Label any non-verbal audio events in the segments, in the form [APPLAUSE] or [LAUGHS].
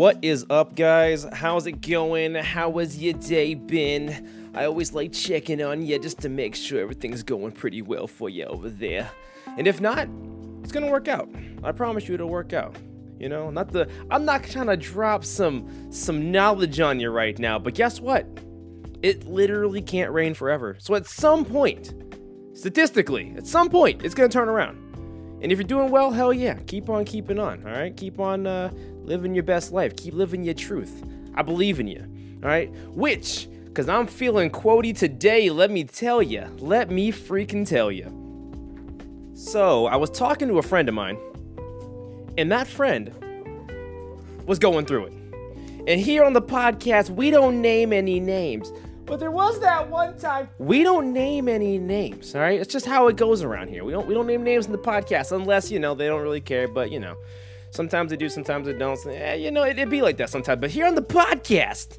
What is up, guys? How's it going? How has your day been? I always like checking on you just to make sure everything's going pretty well for you over there. And if not, it's gonna work out. I promise you it'll work out. You know, not the I'm not trying to drop some some knowledge on you right now, but guess what? It literally can't rain forever. So at some point, statistically, at some point, it's gonna turn around. And if you're doing well, hell yeah, keep on keeping on. All right, keep on uh, living your best life. Keep living your truth. I believe in you. All right, which, because I'm feeling quotey today, let me tell you. Let me freaking tell you. So, I was talking to a friend of mine, and that friend was going through it. And here on the podcast, we don't name any names. But there was that one time we don't name any names, all right? It's just how it goes around here. We don't we don't name names in the podcast unless, you know, they don't really care, but you know. Sometimes they do, sometimes they don't. Eh, you know, it, would be like that sometimes. But here on the podcast,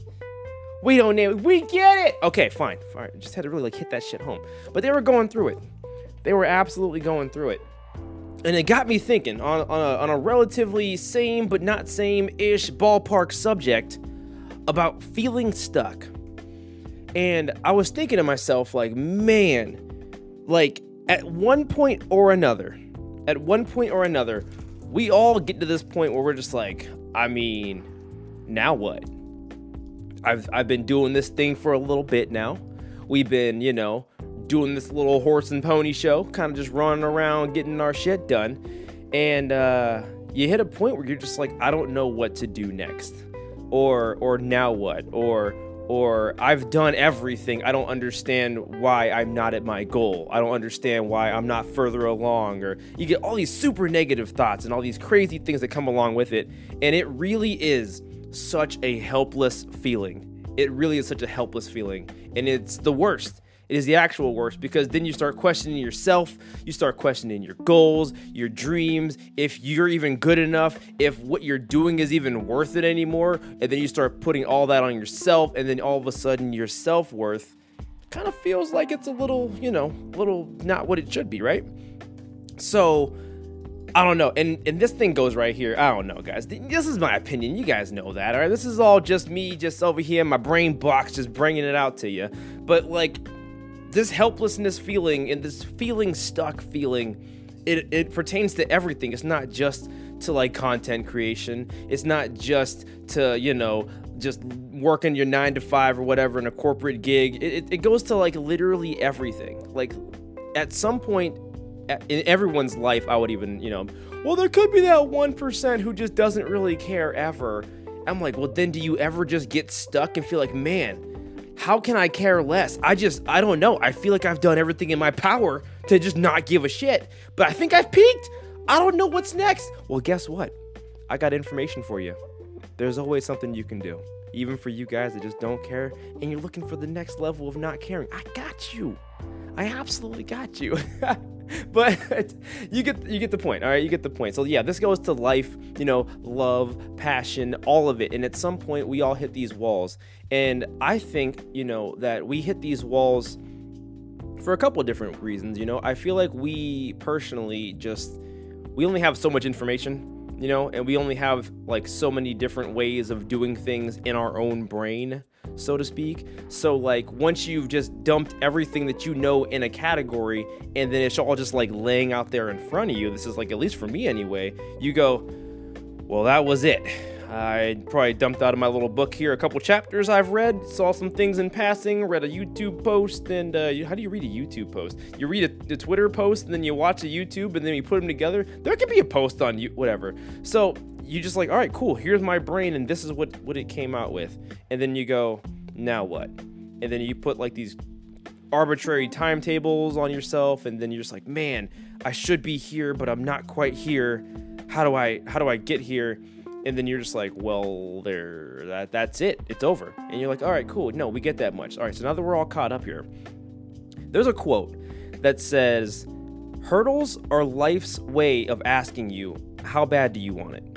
we don't name it. We get it. Okay, fine. All right, just had to really like hit that shit home. But they were going through it. They were absolutely going through it. And it got me thinking on, on, a, on a relatively same but not same ish ballpark subject about feeling stuck. And I was thinking to myself, like, man, like at one point or another, at one point or another, we all get to this point where we're just like, I mean, now what? I've I've been doing this thing for a little bit now. We've been, you know, doing this little horse and pony show, kind of just running around getting our shit done. And uh, you hit a point where you're just like, I don't know what to do next. Or or now what? Or or I've done everything. I don't understand why I'm not at my goal. I don't understand why I'm not further along. Or you get all these super negative thoughts and all these crazy things that come along with it. And it really is such a helpless feeling. It really is such a helpless feeling. And it's the worst it is the actual worst because then you start questioning yourself, you start questioning your goals, your dreams, if you're even good enough, if what you're doing is even worth it anymore, and then you start putting all that on yourself, and then all of a sudden your self worth kind of feels like it's a little, you know, a little not what it should be, right? So, I don't know. And and this thing goes right here. I don't know, guys. This is my opinion. You guys know that, all right? This is all just me just over here, my brain box just bringing it out to you. But like this helplessness feeling and this feeling stuck feeling, it, it pertains to everything. It's not just to like content creation. It's not just to, you know, just working your nine to five or whatever in a corporate gig. It, it goes to like literally everything. Like at some point in everyone's life, I would even, you know, well, there could be that 1% who just doesn't really care ever. I'm like, well, then do you ever just get stuck and feel like, man, how can I care less? I just, I don't know. I feel like I've done everything in my power to just not give a shit. But I think I've peaked. I don't know what's next. Well, guess what? I got information for you. There's always something you can do. Even for you guys that just don't care and you're looking for the next level of not caring. I got you. I absolutely got you. [LAUGHS] [LAUGHS] but you get you get the point all right? You get the point. So yeah this goes to life you know love passion all of it. And at some point we all hit these walls. And i think you know that we hit these walls for a couple different reasons you know? I feel like we personally just we only have so much information you know? And we only have like so many different ways of doing things in our own brain so to speak. So, like, once you've just dumped everything that you know in a category and then it's all just like laying out there in front of you, this is like, at least for me anyway, you go, well, that was it. I probably dumped out of my little book here a couple chapters I've read, saw some things in passing, read a YouTube post, and uh, how do you read a YouTube post? You read a, a, Twitter post, and then you watch a YouTube, and then you put them together. There could be a post on you, whatever. So you just like, all right, cool. Here's my brain, and this is what what it came out with. And then you go, now what? And then you put like these arbitrary timetables on yourself, and then you're just like, man, I should be here, but I'm not quite here. How do I how do I get here? And then you're just like, well, there, that that's it. It's over. And you're like, all right, cool. No, we get that much. All right, so now that we're all caught up here, there's a quote that says, hurdles are life's way of asking you, how bad do you want it?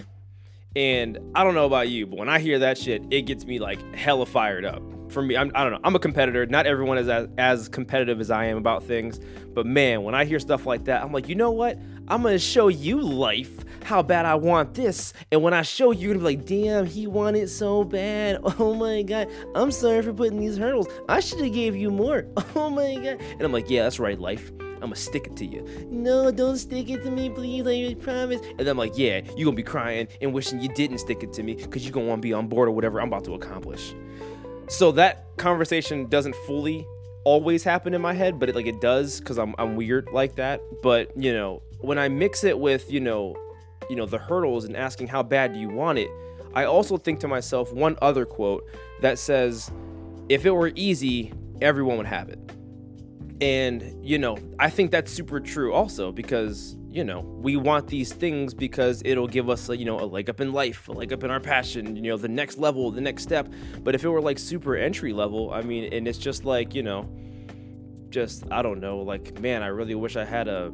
And I don't know about you, but when I hear that shit, it gets me like hella fired up. for me, I'm, I don't know. I'm a competitor. Not everyone is as, as competitive as I am about things. But man, when I hear stuff like that, I'm like, you know what? I'm gonna show you life how bad I want this. And when I show you, you're gonna be like, damn, he wanted so bad. [LAUGHS] Oh my god. I'm sorry for putting these hurdles. I should have gave you more. [LAUGHS] Oh my god. And I'm like, yeah, that's right, life. I'm gonna stick it to you. No, don't stick it to me, please. I promise. And I'm like, yeah, you're gonna be crying and wishing you didn't stick it to me because you're gonna wanna be on board or whatever I'm about to accomplish. So that conversation doesn't fully always happen in my head, but it, like it does because I'm I'm weird like that. But you know, when I mix it with you know, you know the hurdles and asking how bad do you want it, I also think to myself one other quote that says, "If it were easy, everyone would have it." And you know, I think that's super true also because you know, we want these things because it'll give us, a, you know, a leg up in life, a leg up in our passion, you know, the next level, the next step. But if it were like super entry level, I mean, and it's just like, you know, just, I don't know, like, man, I really wish I had a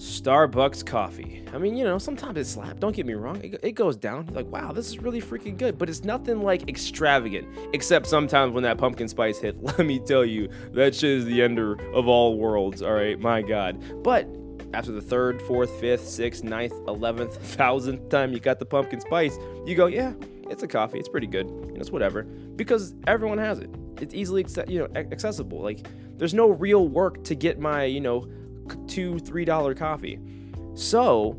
Starbucks coffee. I mean, you know, sometimes it's slap. Don't get me wrong. It, it goes down. Like, wow, this is really freaking good. But it's nothing like extravagant. Except sometimes when that pumpkin spice hit, [LAUGHS] let me tell you, that shit is the ender of all worlds. All right, my God. But after the third, fourth, fifth, sixth, ninth, eleventh, [LAUGHS] thousandth time you got the pumpkin spice, you go, yeah, it's a coffee. It's pretty good. Know, it's whatever because everyone has it. It's easily you know accessible. Like there's no real work to get my you know two three dollar coffee. So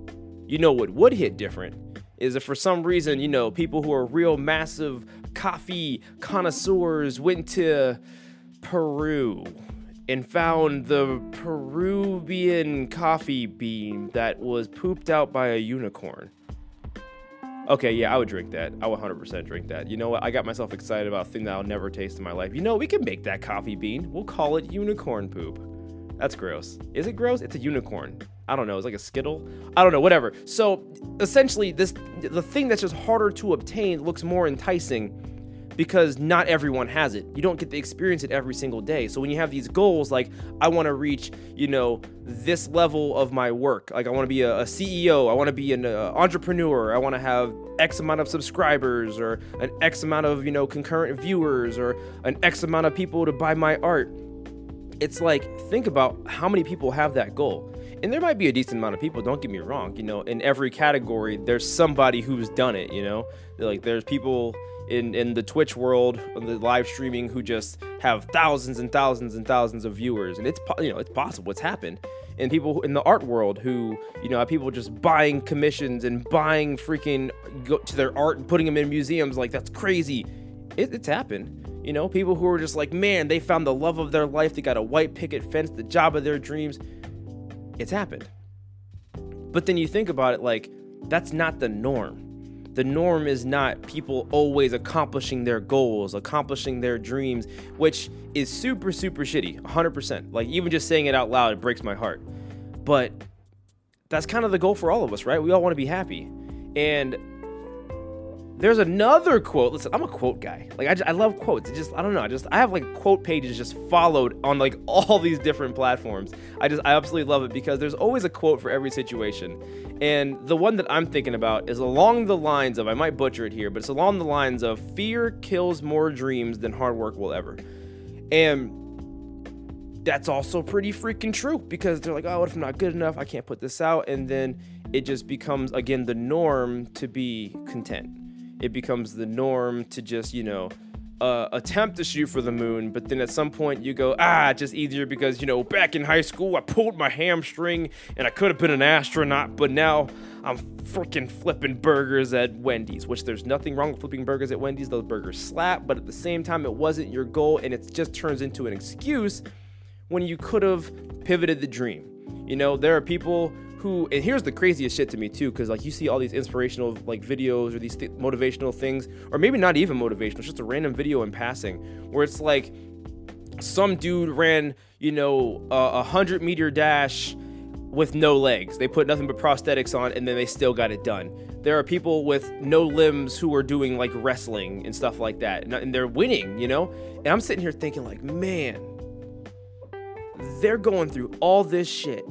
you know what would hit different is if for some reason you know people who are real massive coffee connoisseurs went to Peru and found the Peruvian coffee bean that was pooped out by a unicorn. Okay, yeah, I would drink that. I would 100% drink that. You know what? I got myself excited about a thing that I'll never taste in my life. You know, we can make that coffee bean. We'll call it unicorn poop. That's gross. Is it gross? It's a unicorn. I don't know. It's like a skittle. I don't know. Whatever. So essentially, this the thing that's just harder to obtain looks more enticing because not everyone has it. You don't get to experience it every single day. So when you have these goals, like I want to reach, you know, this level of my work, like I want to be a, a, CEO, I want to be an uh, entrepreneur, I want to have X amount of subscribers or an X amount of, you know, concurrent viewers or an X amount of people to buy my art. It's like, think about how many people have that goal. And there might be a decent amount of people, don't get me wrong, you know, in every category, there's somebody who's done it, you know? Like, there's people in in the Twitch world, the live streaming, who just have thousands and thousands and thousands of viewers, and it's you know it's possible. It's happened. And people in the art world who you know have people just buying commissions and buying freaking go to their art and putting them in museums like that's crazy. It, it's happened. You know, people who are just like, man, they found the love of their life. They got a white picket fence, the job of their dreams. It's happened. But then you think about it like, that's not the norm the norm is not people always accomplishing their goals, accomplishing their dreams, which is super, super shitty, 100%. Like, even just saying it out loud, it breaks my heart. But that's kind of the goal for all of us, right? We all want to be happy. And there's another quote. Listen, I'm a quote guy. Like I, just, I love quotes. It just I don't know. I just I have like quote pages just followed on like [LAUGHS] all these different platforms. I just I absolutely love it because there's always a quote for every situation. And the one that I'm thinking about is along the lines of I might butcher it here, but it's along the lines of fear kills more dreams than hard work will ever. And that's also pretty freaking true because they're like, oh, what if I'm not good enough? I can't put this out. And then it just becomes, again, the norm to be content it becomes the norm to just, you know, uh, attempt to shoot for the moon, but then at some point you go, ah, just easier because, you know, back in high school I pulled my hamstring and I could have been an astronaut, but now I'm freaking flipping burgers at Wendy's, which there's nothing wrong with flipping burgers at Wendy's. Those burgers slap, but at the same time, it wasn't your goal and it just turns into an excuse when you could have pivoted the dream. You know, there are people who and here's the craziest shit to me too because like you see all these inspirational like videos or these th- motivational things or maybe not even motivational it's just a random video in passing where it's like some dude ran you know a hundred meter dash with no legs. They put nothing but prosthetics on and then they still got it done. There are people with no limbs who are doing like wrestling and stuff like that and, and they're winning you know? And i'm sitting here thinking like man they're going through all this shit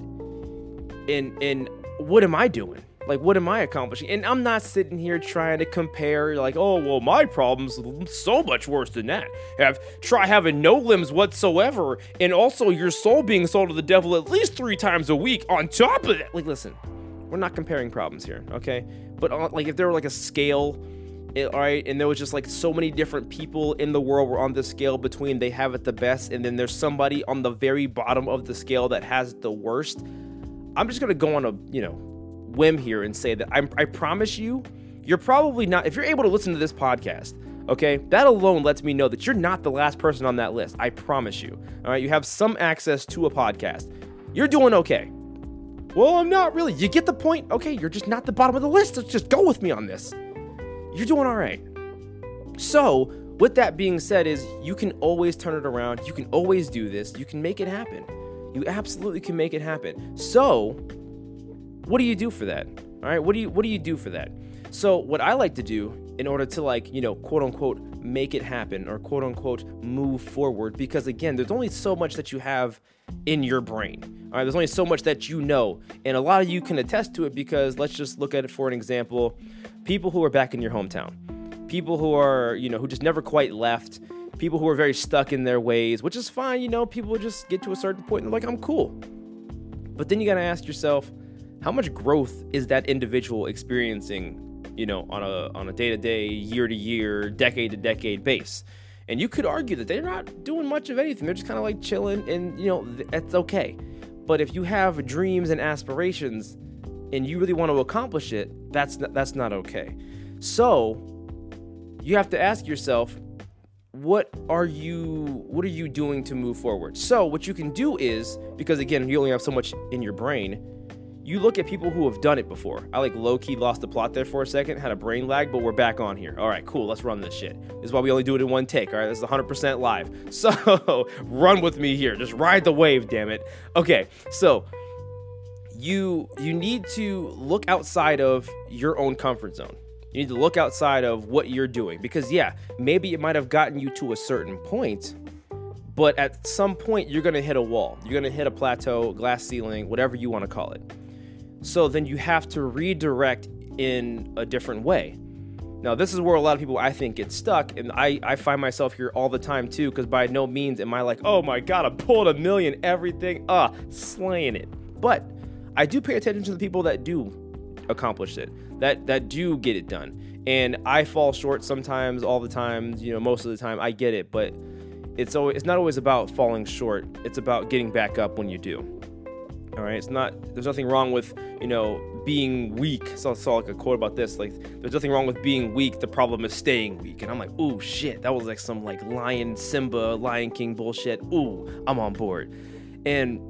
and and what am I doing? Like, what am I accomplishing? And I'm not sitting here trying to compare, like, oh, well, my problem's so much worse than that. Have try having no limbs whatsoever, and also your soul being sold to the devil at least three times a week on top of that. Like, listen, we're not comparing problems here, okay? But uh, like, if there were like a scale it, all right and there was just like so many different people in the world were on the scale between they have it the best and then there's somebody on the very bottom of the scale that has the worst i'm just gonna go on a you know whim here and say that I'm, i promise you you're probably not if you're able to listen to this podcast okay that alone lets me know that you're not the last person on that list i promise you all right you have some access to a podcast you're doing okay well i'm not really you get the point okay you're just not the bottom of the list let's just go with me on this you're doing all right. So, with that being said, is you can always turn it around. You can always do this. You can make it happen. You absolutely can make it happen. So, what do you do for that? All right, what do you what do you do for that? So, what I like to do in order to like, you know, quote unquote make it happen or quote unquote move forward because again, there's only so much that you have in your brain. All right, there's only so much that you know. And a lot of you can attest to it because let's just look at it for an example people who are back in your hometown, people who are, you know, who just never quite left, people who are very stuck in their ways, which is fine, you know, people just get to a certain point and they're like, I'm cool. But then you gotta ask yourself, how much growth is that individual experiencing, you know, on a on a day-to-day, year-to-year, decade-to-decade base? And you could argue that they're not doing much of anything. They're just kind of like chilling and, you know, that's okay. But if you have dreams and aspirations, and you really want to accomplish it, that's not, that's not okay. So, you have to ask yourself, what are you what are you doing to move forward? So, what you can do is because again, you only have so much in your brain, you look at people who have done it before. I like low key lost the plot there for a second, had a brain lag, but we're back on here. All right, cool. Let's run this shit. This is why we only do it in one take. All right, this is 100% live. [LAUGHS] So run with me here. Just ride the wave, damn it. Okay, so you you need to look outside of your own comfort zone. You need to look outside of what you're doing because yeah, maybe it might have gotten you to a certain point, but at some point you're going to hit a wall. You're going to hit a plateau, glass ceiling, whatever you want to call it. So then you have to redirect in a different way. Now, this is where a lot of people I think get stuck, and I, I find myself here all the time too, because by no means am I like, oh my god, I pulled a million, everything, ah, slaying it. But I do pay attention to the people that do accomplish it, that that do get it done. And I fall short sometimes, all the time, you know, most of the time. I get it, but it's always it's not always about falling short. It's about getting back up when you do. All right, it's not. There's nothing wrong with you know being weak. So I saw like a quote about this. Like, there's nothing wrong with being weak. The problem is staying weak. And I'm like, ooh, shit. That was like some like Lion Simba, Lion King bullshit. Ooh, I'm on board. And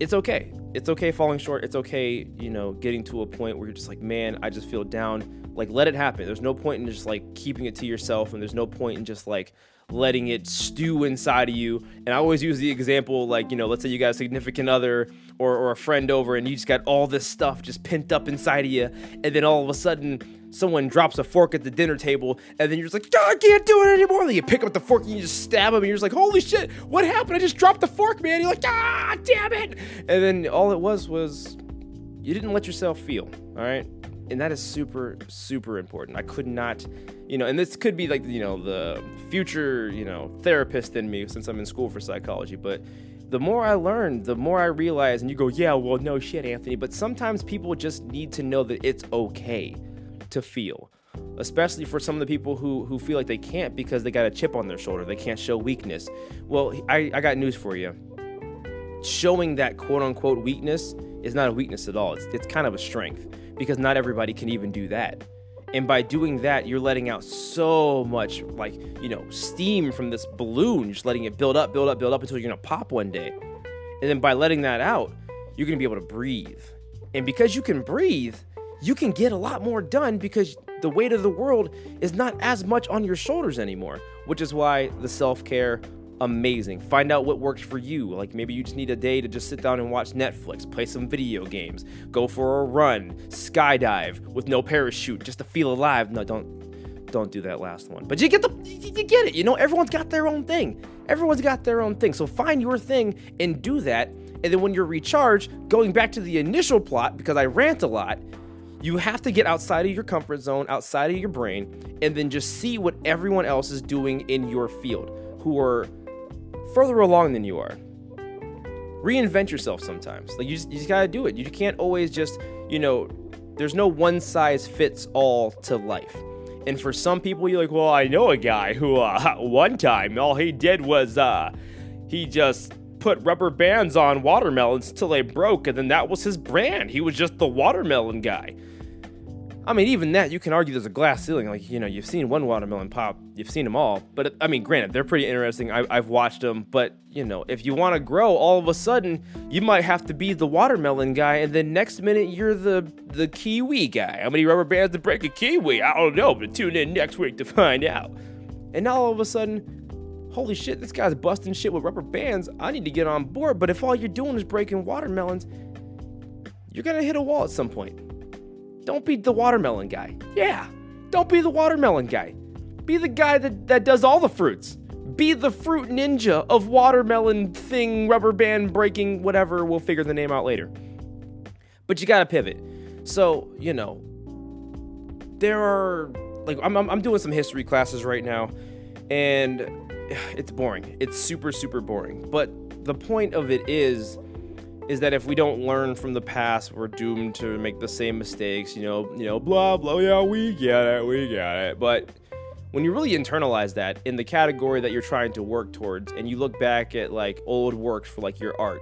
it's okay it's okay falling short. It's okay, you know, getting to a point where you're just like, man, I just feel down. Like, let it happen. There's no point in just like keeping it to yourself, and there's no point in just like letting it stew inside of you. And I always use the example, like, you know, let's say you got a significant other or, or a friend over and you just got all this stuff just pent up inside of you. And then all of a sudden, someone drops a fork at the dinner table, and then you're just like, oh, I can't do it anymore. And then you pick up the fork and you just stab him, and you're just like, holy shit, what happened? I just dropped the fork, man. You're like, ah, damn it. And then all it was was you didn't let yourself feel, all right? And that is super, super important. I could not, you know, and this could be like, you know, the future, you know, therapist in me since I'm in school for psychology, but the more I learn, the more I realize, and you go, yeah, well, no shit, Anthony, but sometimes people just need to know that it's okay to feel especially for some of the people who who feel like they can't because they got a chip on their shoulder. They can't show weakness. Well i, I got news for you. Showing that quote unquote weakness is not a weakness at all. It's, it's kind of a strength because not everybody can even do that. And by doing that you're letting out so much like you know steam from this balloon just letting it build up build up build up until you're gonna pop one day. And then by letting that out you're gonna be able to breathe. And because you can breathe you can get a lot more done because the weight of the world is not as much on your shoulders anymore, which is why the self care amazing. Find out what works for you. Like maybe you just need a day to just sit down and watch Netflix, play some video games, go for a run, skydive with no parachute just to feel alive. No, don't don't do that last one. But you get the you get it. You know, everyone's got their own thing. Everyone's got their own thing. So find your thing and do that. And then when you're recharged, going back to the initial plot because I rant a lot, You have to get outside of your comfort zone, outside of your brain, and then just see what everyone else is doing in your field who are further along than you are. Reinvent yourself sometimes. Like you just, you just gotta do it. You can't always just, you know, there's no one size fits all to life. And for some people, you're like, well, I know a guy who, uh, [LAUGHS] one time, all he did was, uh, he just put rubber bands on watermelons till they broke, and then that was his brand. He was just the watermelon guy. I mean, even that, you can argue there's a glass ceiling. Like, you know, you've seen one watermelon pop, you've seen them all. But, I mean, granted, they're pretty interesting. I, have watched them. But, you know, if you want to grow, all of a sudden, you might have to be the watermelon guy. And then next minute, you're the the kiwi guy. How many rubber bands to break a kiwi? I don't know, but tune in next week to find out. And all of a sudden, holy shit, this guy's busting shit with rubber bands. I need to get on board. But if all you're doing is breaking watermelons, you're going to hit a wall at some point. Don't be the watermelon guy. Yeah, don't be the watermelon guy. Be the guy that, that does all the fruits. Be the fruit ninja of watermelon thing, rubber band breaking, whatever. We'll figure the name out later. But you gotta pivot. So, you know, there are, like, I'm, I'm, I'm doing some history classes right now, and [SIGHS] it's boring. It's super, super boring. But the point of it is, is that if we don't learn from the past, we're doomed to make the same mistakes. You know, you know, blah blah. Yeah, we get it, we get it. But when you really internalize that in the category that you're trying to work towards, and you look back at like old works for like your art,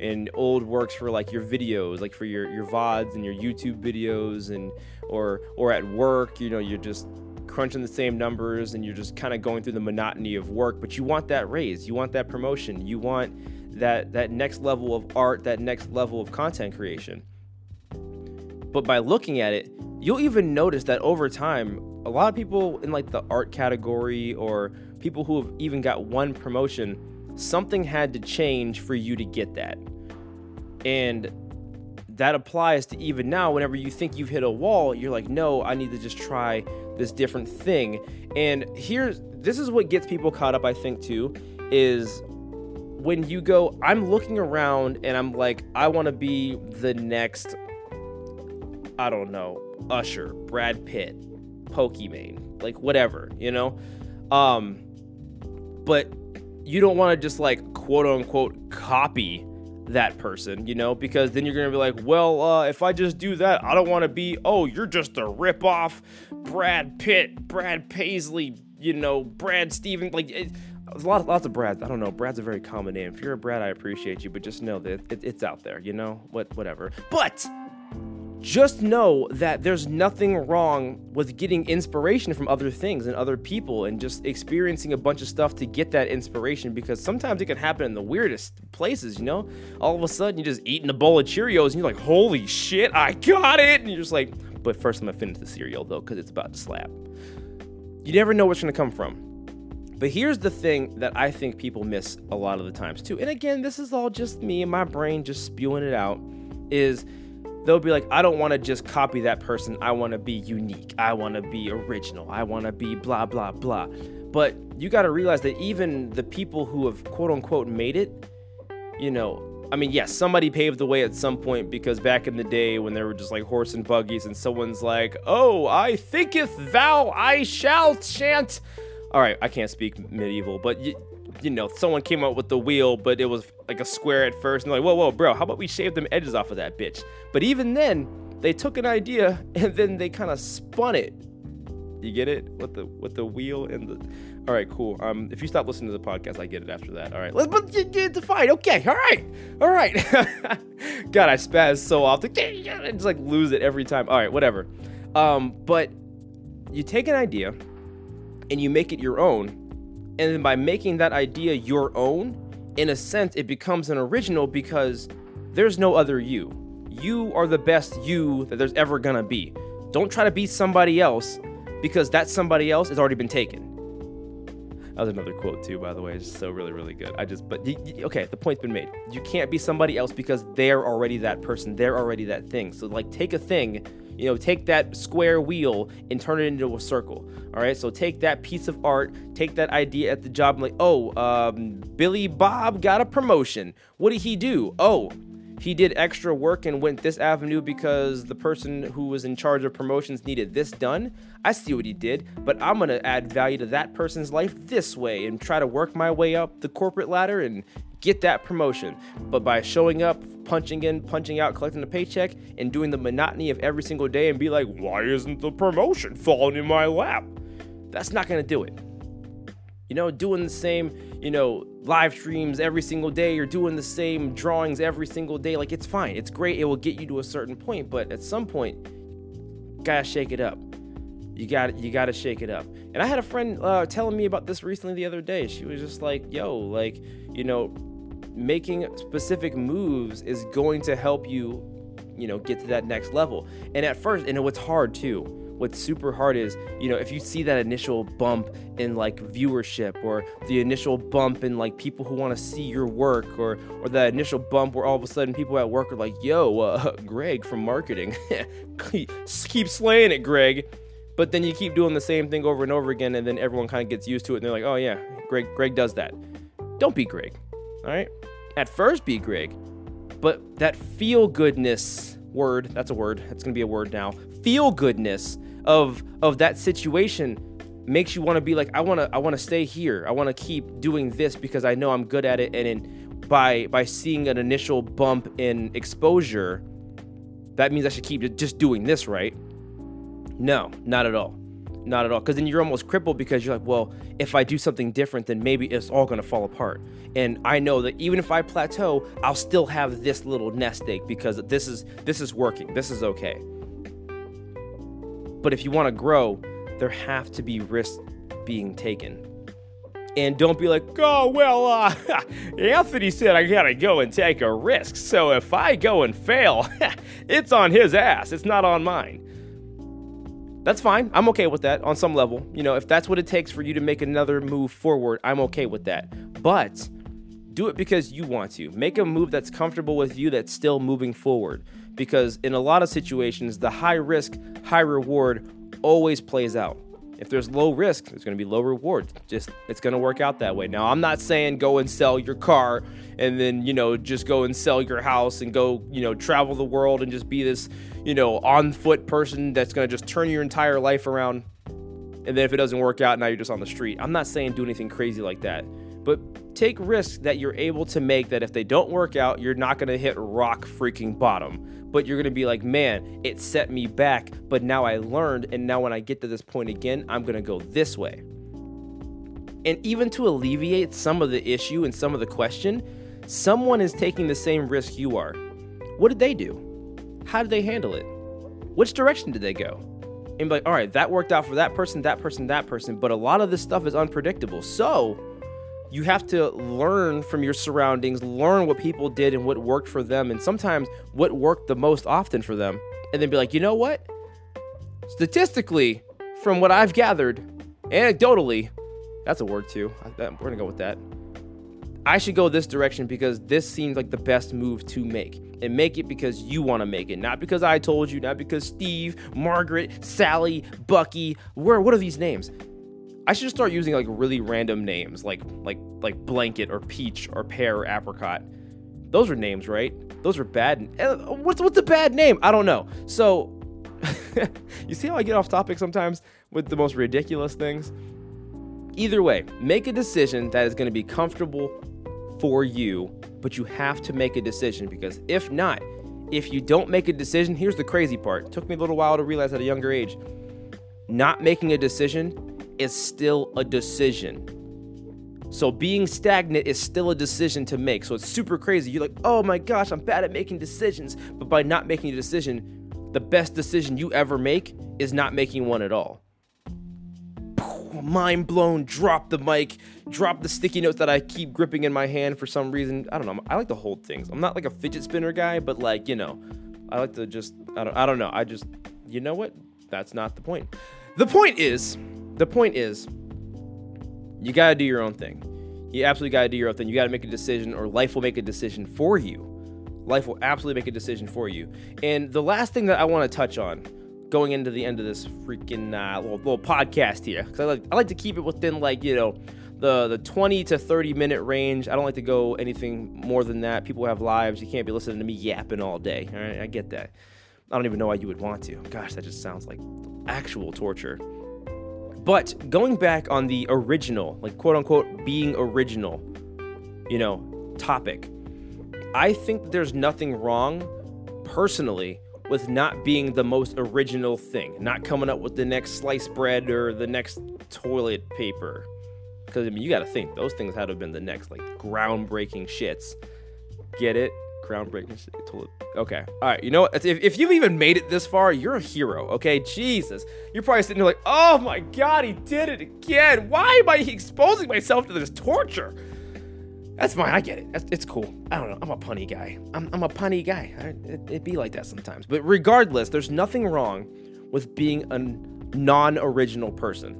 and old works for like your videos, like for your your vods and your YouTube videos, and or or at work, you know, you're just crunching the same numbers and you're just kind of going through the monotony of work, but you want that raise, you want that promotion, you want that that next level of art, that next level of content creation. But by looking at it, you'll even notice that over time, a lot of people in like the art category or people who have even got one promotion, something had to change for you to get that. And that applies to even now whenever you think you've hit a wall, you're like, "No, I need to just try this different thing." And here's this is what gets people caught up I think too is when you go, I'm looking around and I'm like, I want to be the next, I don't know, Usher, Brad Pitt, Pokimane, like whatever, you know? Um, but you don't want to just like quote unquote copy that person, you know, because then you're gonna be like, well, uh, if I just do that, I don't want to be, oh, you're just a ripoff Brad Pitt, Brad Paisley, you know, Brad Steven, like. It, lots, lots of Brads. I don't know. Brad's a very common name. If you're a Brad, I appreciate you, but just know that it, it's out there. You know what? Whatever. But just know that there's nothing wrong with getting inspiration from other things and other people and just experiencing a bunch of stuff to get that inspiration because sometimes it can happen in the weirdest places, you know? All of a sudden, you're just eating a bowl of Cheerios and you're like, holy shit, I got it! And you're just like, but first I'm gonna finish the cereal though, because it's about to slap. You never know what's gonna come from. But here's the thing that I think people miss a lot of the times too. And again, this is all just me and my brain just spewing it out is they'll be like, I don't want to just copy that person. I want to be unique. I want to be original. I want to be blah, blah, blah. But you got to realize that even the people who have quote unquote made it, you know, I mean, yes, somebody paved the way at some point because back in the day when there were just like horse and buggies and someone's like, oh, I thinketh thou I shall chant all right, I can't speak medieval, but you, you know, someone came up with the wheel, but it was like a square at first, and like, whoa, whoa, bro, how about we shave them edges off of that bitch? But even then, they took an idea [LAUGHS] and then they kind of spun it. You get it? With the with the wheel and the. All right, cool. Um, if you stop listening to the podcast, I get it after that. All right, let's but you fight. Okay, all right, all right. [LAUGHS] God, I spaz so often. [LAUGHS] I just like lose it every time. All right, whatever. Um, but you take an idea and you make it your own. And then by making that idea your own, in a sense, it becomes an original because there's no other you. You are the best you that there's ever gonna be. Don't try to be somebody else because that somebody else has already been taken. That was another quote too, by the way. It's so really, really good. I just, but okay, the point's been made. You can't be somebody else because they're already that person. They're already that thing. So like, take a thing you know, take that square wheel and turn it into a circle. All right. So take that piece of art, take that idea at the job, and like, oh, um, Billy Bob got a promotion. What did he do? Oh, he did extra work and went this avenue because the person who was in charge of promotions needed this done. I see what he did, but I'm to add value to that person's life this way and try to work my way up the corporate ladder and get that promotion. But by showing up, punching in, punching out, collecting a paycheck, and doing the monotony of every single day and be like, why isn't the promotion falling in my lap? That's not to do it. You know, doing the same, you know, live streams every single day, you're doing the same drawings every single day. Like, it's fine. It's great. It will get you to a certain point. But at some point, gotta shake it up. You got you got to shake it up. And I had a friend uh, telling me about this recently the other day. She was just like, "Yo, like, you know, making specific moves is going to help you, you know, get to that next level." And at first, and what's hard too what's super hard is, you know, if you see that initial bump in like viewership or the initial bump in like people who want to see your work or or that initial bump where all of a sudden people at work are like, "Yo, uh, [LAUGHS] Greg from marketing, [LAUGHS] keep slaying it, Greg." But then you keep doing the same thing over and over again, and then everyone kind of gets used to it, and they're like, "Oh yeah, Greg, Greg does that." Don't be Greg, all right? At first, be Greg, but that feel goodness word—that's a word. It's gonna be a word now. Feel goodness of of that situation makes you want to be like I want to I want to stay here. I want to keep doing this because I know I'm good at it and in by by seeing an initial bump in exposure that means I should keep just doing this, right? No, not at all. Not at all. Because then you're almost crippled because you're like, well, if I do something different, then maybe it's all going to fall apart. And I know that even if I plateau, I'll still have this little nest egg because this is this is working. This is okay. But if you want to grow, there have to be risks being taken. And don't be like, oh, well, uh, [LAUGHS] Anthony said I gotta go and take a risk. So if I go and fail, [LAUGHS] it's on his ass, it's not on mine. That's fine. I'm okay with that on some level. You know, if that's what it takes for you to make another move forward, I'm okay with that. But do it because you want to. Make a move that's comfortable with you that's still moving forward because in a lot of situations, the high risk, high reward always plays out. If there's low risk, there's going to be low reward. Just it's going to work out that way. Now, I'm not saying go and sell your car and then, you know, just go and sell your house and go, you know, travel the world and just be this, you know, on foot person that's going to just turn your entire life around. And then if it doesn't work out, now you're just on the street. I'm not saying do anything crazy like that but take risks that you're able to make that if they don't work out, you're not going to hit rock freaking bottom. But you're going to be like, man, it set me back, but now I learned. And now when I get to this point again, I'm going to go this way. And even to alleviate some of the issue and some of the question, someone is taking the same risk you are. What did they do? How did they handle it? Which direction did they go? And be like, all right, that worked out for that person, that person, that person, but a lot of this stuff is unpredictable. So, you have to learn from your surroundings, learn what people did and what worked for them, and sometimes what worked the most often for them, and then be like, you know what? Statistically, from what I've gathered, anecdotally, that's a word too. We're gonna go with that. I should go this direction because this seems like the best move to make. And make it because you want to make it, not because I told you, not because Steve, Margaret, Sally, Bucky. Where? What are these names? I should just start using like really random names, like like like blanket or peach or pear or apricot. Those are names, right? Those are bad. Uh, what's what's a bad name? I don't know. So, [LAUGHS] you see how I get off topic sometimes with the most ridiculous things. Either way, make a decision that is going to be comfortable for you, but you have to make a decision because if not, if you don't make a decision, here's the crazy part. It took me a little while to realize at a younger age. Not making a decision is still a decision. So being stagnant is still a decision to make. So it's super crazy. You're like, oh my gosh, I'm bad at making decisions. But by not making a decision, the best decision you ever make is not making one at all. Mind blown, drop the mic, drop the sticky notes that I keep gripping in my hand for some reason. I don't know. I like to hold things. I'm not like a fidget spinner guy, but like, you know, I like to just, I don't, I don't know. I just, you know what? That's not the point. The point is, the point is, you got to do your own thing. You absolutely got to do your own thing. You got to make a decision, or life will make a decision for you. Life will absolutely make a decision for you. And the last thing that I want to touch on going into the end of this freaking uh, little, little podcast here, because I like, I like to keep it within, like, you know, the the 20 to 30 minute range. I don't like to go anything more than that. People have lives. You can't be listening to me yapping all day. All right, I get that. I don't even know why you would want to. Gosh, that just sounds like actual torture. But going back on the original, like quote unquote being original, you know, topic. I think there's nothing wrong personally with not being the most original thing, not coming up with the next sliced bread or the next toilet paper. Because I mean, you got to think those things had to have been the next like groundbreaking shits. Get it? Groundbreaking shit. Okay. All right. You know what? If, if you've even made it this far, you're a hero. Okay. Jesus. You're probably sitting there like, oh my God, he did it again. Why am I exposing myself to this torture? That's fine. I get it. That's, it's cool. I don't know. I'm a punny guy. I'm, I'm a punny guy. It, it'd be like that sometimes. But regardless, there's nothing wrong with being a non original person.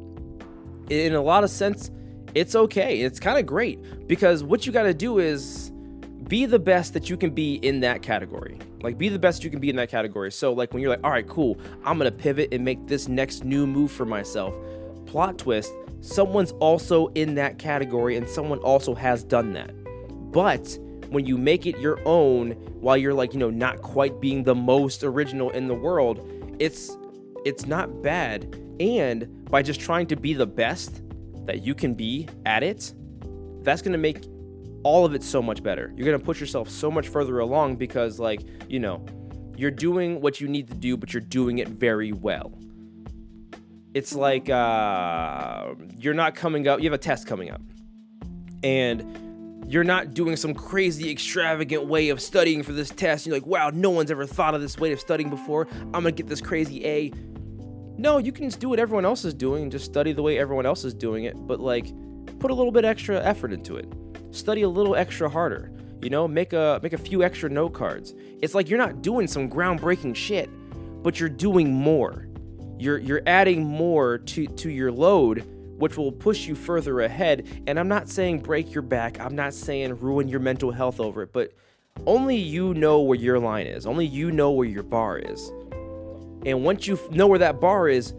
In a lot of sense, it's okay. It's kind of great because what you got to do is be the best that you can be in that category. Like, be the best you can be in that category. So, like, when you're like, all right, cool, I'm to pivot and make this next new move for myself. Plot twist someone's also in that category and someone also has done that. But when you make it your own while you're like, you know, not quite being the most original in the world, it's it's not bad. And by just trying to be the best that you can be at it, that's to make all of it so much better. You're going to push yourself so much further along because like, you know, you're doing what you need to do, but you're doing it very well it's like uh, you're not coming up, you have a test coming up, and you're not doing some crazy extravagant way of studying for this test. You're like, wow, no one's ever thought of this way of studying before. I'm gonna get this crazy A. No, you can just do what everyone else is doing and just study the way everyone else is doing it, but like put a little bit extra effort into it. Study a little extra harder. You know, make a make a few extra note cards. It's like you're not doing some groundbreaking shit, but you're doing more. You're you're adding more to to your load which will push you further ahead. And i'm not saying break your back. I'm not saying ruin your mental health over it but only you know where your line is. Only you know where your bar is. And once you know where that bar is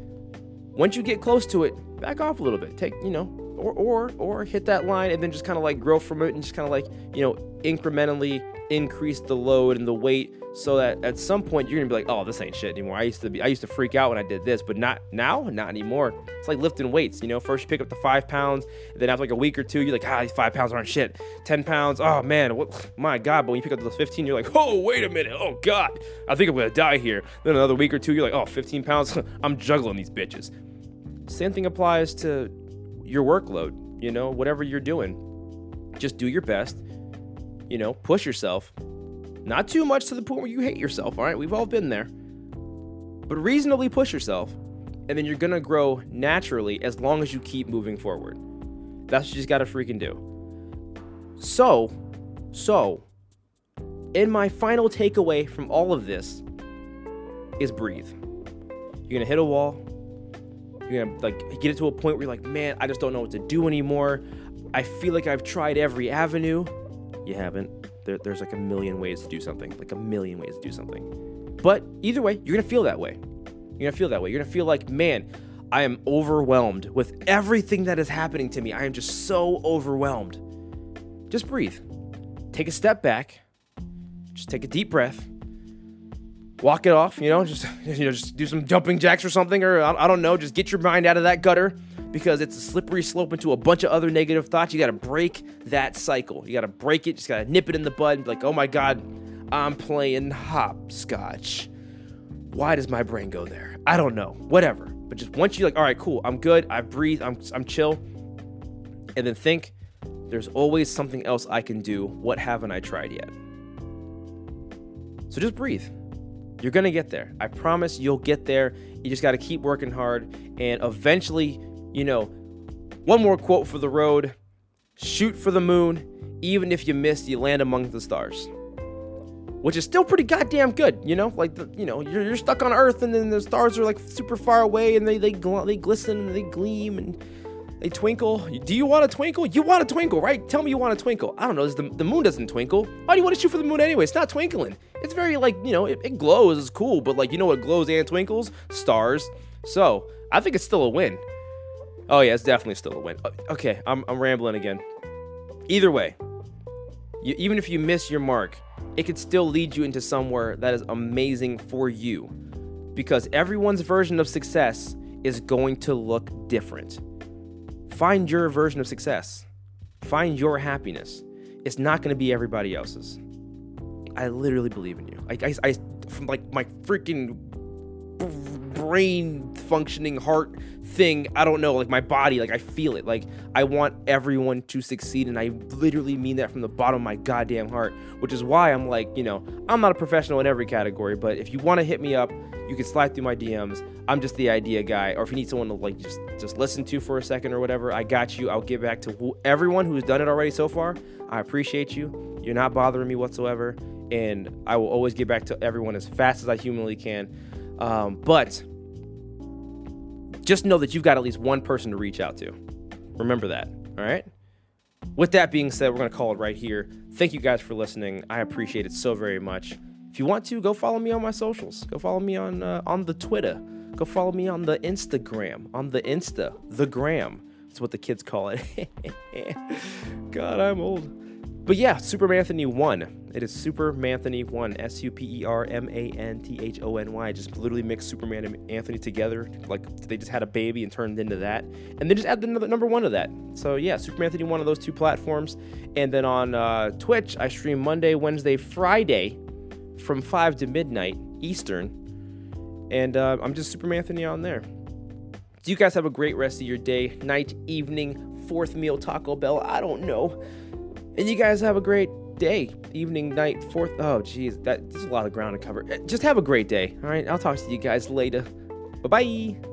once you get close to it back off a little bit. Take you know or or or hit that line and then just kind of like grow from it and just kind of like you know incrementally increase the load and the weight so that at some point you're gonna be like, oh, this ain't shit anymore. I used to be, I used to freak out when I did this, but not now, not anymore. It's like lifting weights, you know. First you pick up the five pounds, then after like a week or two, you're like, ah, these five pounds aren't shit. Ten pounds, oh man, what? My God! But when you pick up the 15, you're like, oh, wait a minute, oh God, I think I'm gonna die here. Then another week or two, you're like, oh, 15 pounds, [LAUGHS] I'm juggling these bitches. Same thing applies to your workload. You know, whatever you're doing, just do your best. You know, push yourself not too much to the point where you hate yourself, all right? We've all been there. But reasonably push yourself, and then you're gonna grow naturally as long as you keep moving forward. That's what you just gotta freaking do. So, so, in my final takeaway from all of this is breathe. You're gonna hit a wall. You're gonna like get it to a point where you're like, man, I just don't know what to do anymore. I feel like I've tried every avenue. You haven't there, there's like a million ways to do something, like a million ways to do something. But either way, you're gonna feel that way. You're gonna feel that way. You're gonna feel like, man, I am overwhelmed with everything that is happening to me. I am just so overwhelmed. Just breathe. Take a step back. Just take a deep breath. Walk it off, you know, just [LAUGHS] you know, just do some jumping jacks or something, or I, I don't know, just get your mind out of that gutter because it's a slippery slope into a bunch of other negative thoughts. You got to break that cycle. You got to break it. Just got to nip it in the bud. Like, oh my God, I'm playing hopscotch. Why does my brain go there? I don't know. Whatever. But just once you like, all right, cool. I'm good. I breathe. I'm I'm chill. And then think, there's always something else I can do. What haven't I tried yet? So just breathe. You're gonna get there. I promise you'll get there. You just got to keep working hard, and eventually you know, one more quote for the road shoot for the moon. Even if you miss, you land among the stars. Which is still pretty goddamn good, you know? Like, the, you know, you're, you're stuck on Earth and then the stars are like super far away and they, they, gl- they glisten and they gleam and they twinkle. Do you want to twinkle? You want to twinkle, right? Tell me you want to twinkle. I don't know. The, the moon doesn't twinkle. Why do you want to shoot for the moon anyway? It's not twinkling. It's very, like, you know, it, it glows. It's cool. But, like, you know what glows and twinkles? Stars. So, I think it's still a win. Oh yeah, it's definitely still a win. Uh, Okay, I'm, I'm rambling again. Either way, you, even if you miss your mark, it could still lead you into somewhere that is amazing for you, because everyone's version of success is going to look different. Find your version of success. Find your happiness. It's not going to be everybody else's. I literally believe in you. I, I, I from like my freaking brain functioning heart thing i don't know like my body like i feel it like i want everyone to succeed and i literally mean that from the bottom of my goddamn heart which is why i'm like you know i'm not a professional in every category but if you want to hit me up you can slide through my dms i'm just the idea guy or if you need someone to like just just listen to for a second or whatever i got you i'll get back to who, everyone who's done it already so far i appreciate you you're not bothering me whatsoever and i will always get back to everyone as fast as i humanly can um, but just know that you've got at least one person to reach out to. Remember that. All right. With that being said, we're going to call it right here. Thank you guys for listening. I appreciate it so very much. If you want to, go follow me on my socials. Go follow me on uh, on the Twitter. Go follow me on the Instagram. On the Insta, the Gram. That's what the kids call it. [LAUGHS] God, I'm old. But yeah, Supermanthony one. It is Super Anthony one. S U P E R M A N T H O N Y. Just literally mixed Superman and Anthony together. Like they just had a baby and turned into that, and they just added the number one to that. So yeah, Supermanthony one of those two platforms. And then on uh, Twitch, I stream Monday, Wednesday, Friday, from five to midnight Eastern. And uh, I'm just Supermanthony on there. So you guys have a great rest of your day, night, evening, fourth meal, Taco Bell. I don't know. And you guys have a great day, evening, night, fourth. Oh, geez, that, there's a lot of ground to cover. Just have a great day. All right, I'll talk to you guys later. Bye bye.